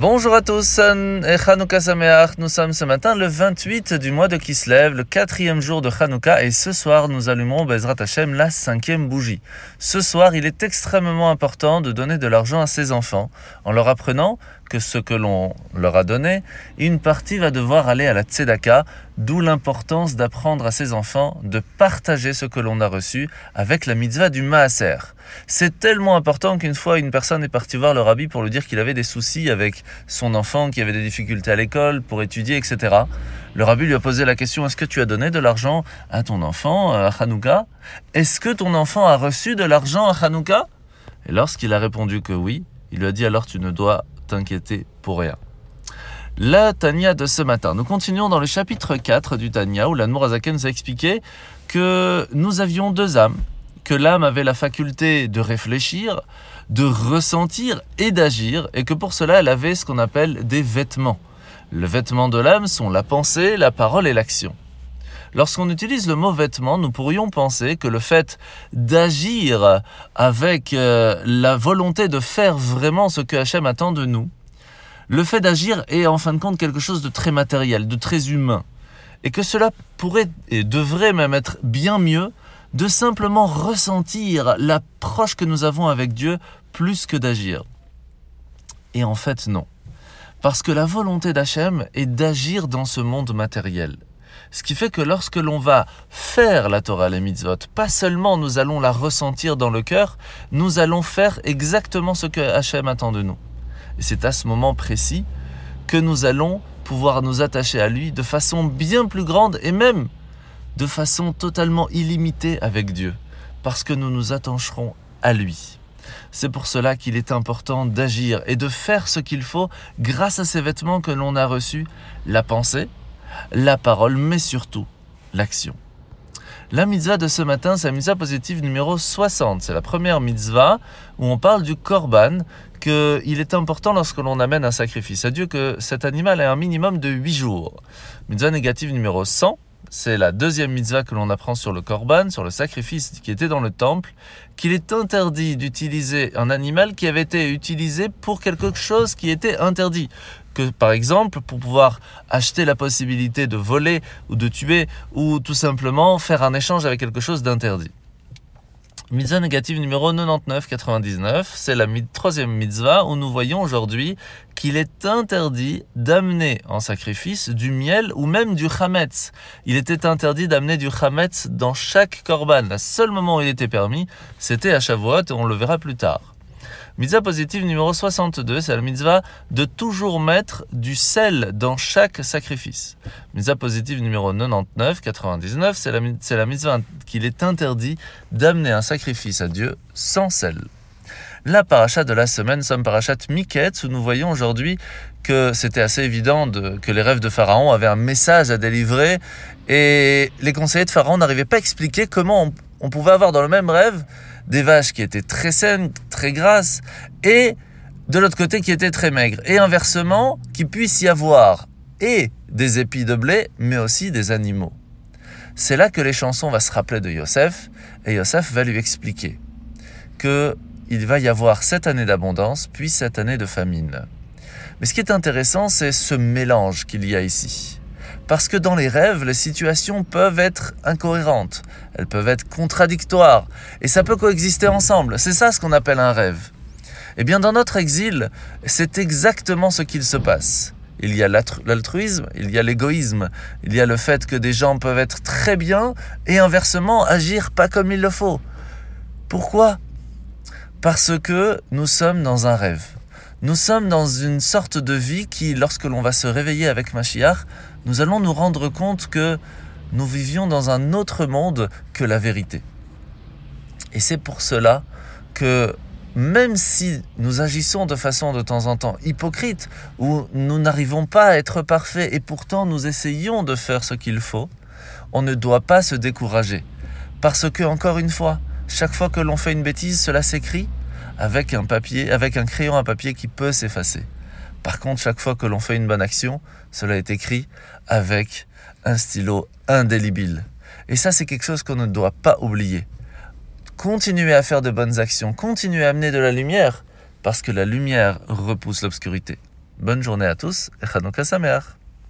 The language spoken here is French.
Bonjour à tous. Nous sommes ce matin le 28 du mois de Kislev, le quatrième jour de Chanukah, et ce soir nous allumons Bezrat Hashem la cinquième bougie. Ce soir, il est extrêmement important de donner de l'argent à ses enfants en leur apprenant que ce que l'on leur a donné, une partie va devoir aller à la tzedaka, d'où l'importance d'apprendre à ses enfants de partager ce que l'on a reçu avec la mitzvah du maaser. C'est tellement important qu'une fois une personne est partie voir le rabbi pour lui dire qu'il avait des soucis avec son enfant, qui avait des difficultés à l'école, pour étudier, etc. Le rabbi lui a posé la question, est-ce que tu as donné de l'argent à ton enfant à Hanouka? Est-ce que ton enfant a reçu de l'argent à Hanouka? Et lorsqu'il a répondu que oui, il lui a dit alors tu ne dois t'inquiéter pour rien. La Tania de ce matin. Nous continuons dans le chapitre 4 du Tania où l'Anmour Azaken nous a expliqué que nous avions deux âmes, que l'âme avait la faculté de réfléchir, de ressentir et d'agir, et que pour cela elle avait ce qu'on appelle des vêtements. Le vêtement de l'âme sont la pensée, la parole et l'action. Lorsqu'on utilise le mot vêtement, nous pourrions penser que le fait d'agir avec euh, la volonté de faire vraiment ce que Hachem attend de nous, le fait d'agir est en fin de compte quelque chose de très matériel, de très humain. Et que cela pourrait et devrait même être bien mieux de simplement ressentir l'approche que nous avons avec Dieu plus que d'agir. Et en fait, non. Parce que la volonté d'Hachem est d'agir dans ce monde matériel. Ce qui fait que lorsque l'on va faire la Torah, les mitzvot, pas seulement nous allons la ressentir dans le cœur, nous allons faire exactement ce que Hachem attend de nous. Et c'est à ce moment précis que nous allons pouvoir nous attacher à lui de façon bien plus grande et même de façon totalement illimitée avec Dieu, parce que nous nous attacherons à lui. C'est pour cela qu'il est important d'agir et de faire ce qu'il faut grâce à ces vêtements que l'on a reçus, la pensée, la parole, mais surtout l'action. La mitzvah de ce matin, c'est la mitzvah positive numéro 60. C'est la première mitzvah où on parle du korban, qu'il est important lorsque l'on amène un sacrifice à Dieu que cet animal ait un minimum de 8 jours. Mitzvah négative numéro 100, c'est la deuxième mitzvah que l'on apprend sur le korban, sur le sacrifice qui était dans le temple, qu'il est interdit d'utiliser un animal qui avait été utilisé pour quelque chose qui était interdit par exemple pour pouvoir acheter la possibilité de voler ou de tuer ou tout simplement faire un échange avec quelque chose d'interdit. Mitzvah négative numéro 9999, c'est la troisième mitzvah où nous voyons aujourd'hui qu'il est interdit d'amener en sacrifice du miel ou même du chametz. Il était interdit d'amener du chametz dans chaque korban. Le seul moment où il était permis, c'était à Shavuot et on le verra plus tard. Mitzvah positive numéro 62, c'est la mitzvah de toujours mettre du sel dans chaque sacrifice. Mitzvah positive numéro 99, 99, c'est la, c'est la mitzvah qu'il est interdit d'amener un sacrifice à Dieu sans sel. La paracha de la semaine, sommes parachat Miket, où nous voyons aujourd'hui que c'était assez évident que les rêves de Pharaon avaient un message à délivrer et les conseillers de Pharaon n'arrivaient pas à expliquer comment on pouvait avoir dans le même rêve des vaches qui étaient très saines, très grasses, et de l'autre côté qui étaient très maigres. Et inversement, qu'il puisse y avoir et des épis de blé, mais aussi des animaux. C'est là que les chansons vont se rappeler de Yosef, et Yosef va lui expliquer que il va y avoir cette année d'abondance, puis cette année de famine. Mais ce qui est intéressant, c'est ce mélange qu'il y a ici. Parce que dans les rêves, les situations peuvent être incohérentes, elles peuvent être contradictoires, et ça peut coexister ensemble. C'est ça ce qu'on appelle un rêve. Eh bien, dans notre exil, c'est exactement ce qu'il se passe. Il y a l'altruisme, il y a l'égoïsme, il y a le fait que des gens peuvent être très bien et inversement agir pas comme il le faut. Pourquoi? Parce que nous sommes dans un rêve. Nous sommes dans une sorte de vie qui, lorsque l'on va se réveiller avec Mashiach, nous allons nous rendre compte que nous vivions dans un autre monde que la vérité. Et c'est pour cela que même si nous agissons de façon de temps en temps hypocrite, ou nous n'arrivons pas à être parfaits et pourtant nous essayons de faire ce qu'il faut, on ne doit pas se décourager. Parce que, encore une fois, chaque fois que l'on fait une bêtise, cela s'écrit avec un papier, avec un crayon à papier qui peut s'effacer. Par contre, chaque fois que l'on fait une bonne action, cela est écrit avec un stylo indélébile. Et ça, c'est quelque chose qu'on ne doit pas oublier. Continuez à faire de bonnes actions, continuez à amener de la lumière, parce que la lumière repousse l'obscurité. Bonne journée à tous et Hanouka Sameach